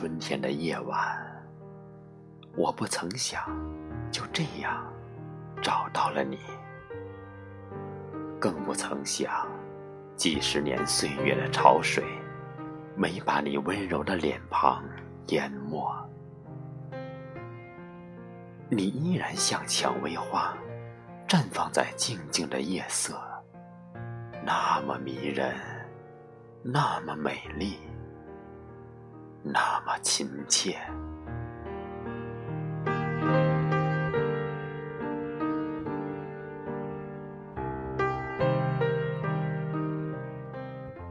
春天的夜晚，我不曾想就这样找到了你，更不曾想几十年岁月的潮水没把你温柔的脸庞淹没。你依然像蔷薇花，绽放在静静的夜色，那么迷人，那么美丽。那么亲切，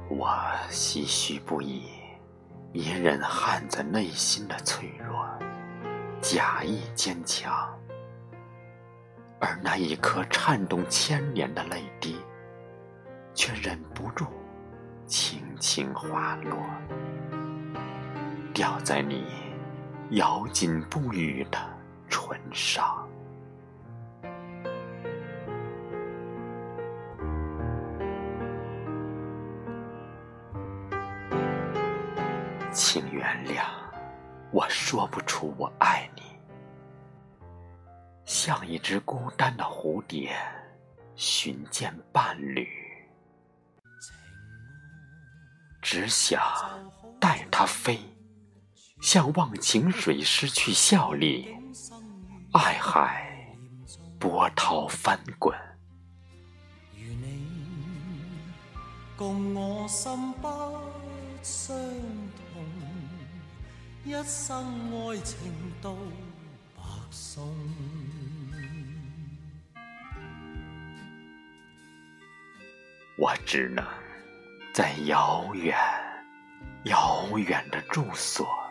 我唏嘘不已，隐忍汉子内心的脆弱，假意坚强，而那一颗颤动千年的泪滴，却忍不住轻轻滑落。掉在你咬紧不语的唇上，请原谅，我说不出我爱你，像一只孤单的蝴蝶寻见伴侣，只想带它飞。像忘情水失去效力，爱海波涛翻滚。如你共我心不相同，一生爱情都白送。我只能在遥远、遥远的住所。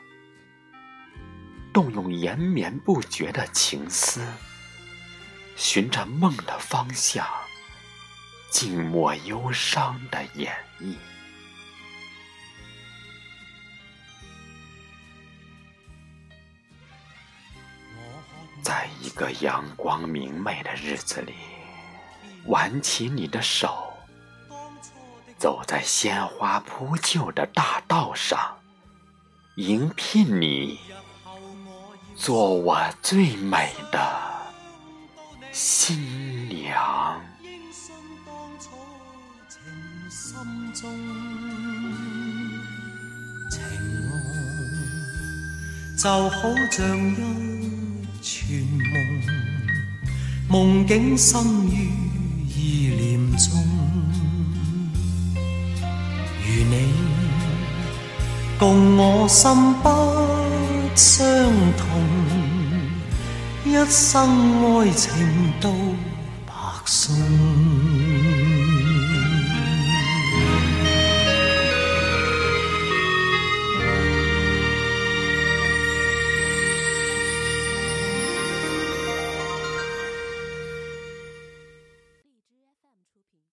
动用延绵不绝的情思，寻着梦的方向，静默忧伤的演绎。在一个阳光明媚的日子里，挽起你的手，走在鲜花铺就的大道上，迎聘你。做我最美的新娘，情爱就好像一串梦，梦境深于意念中，如你共我心不。相同，一生爱情到白送。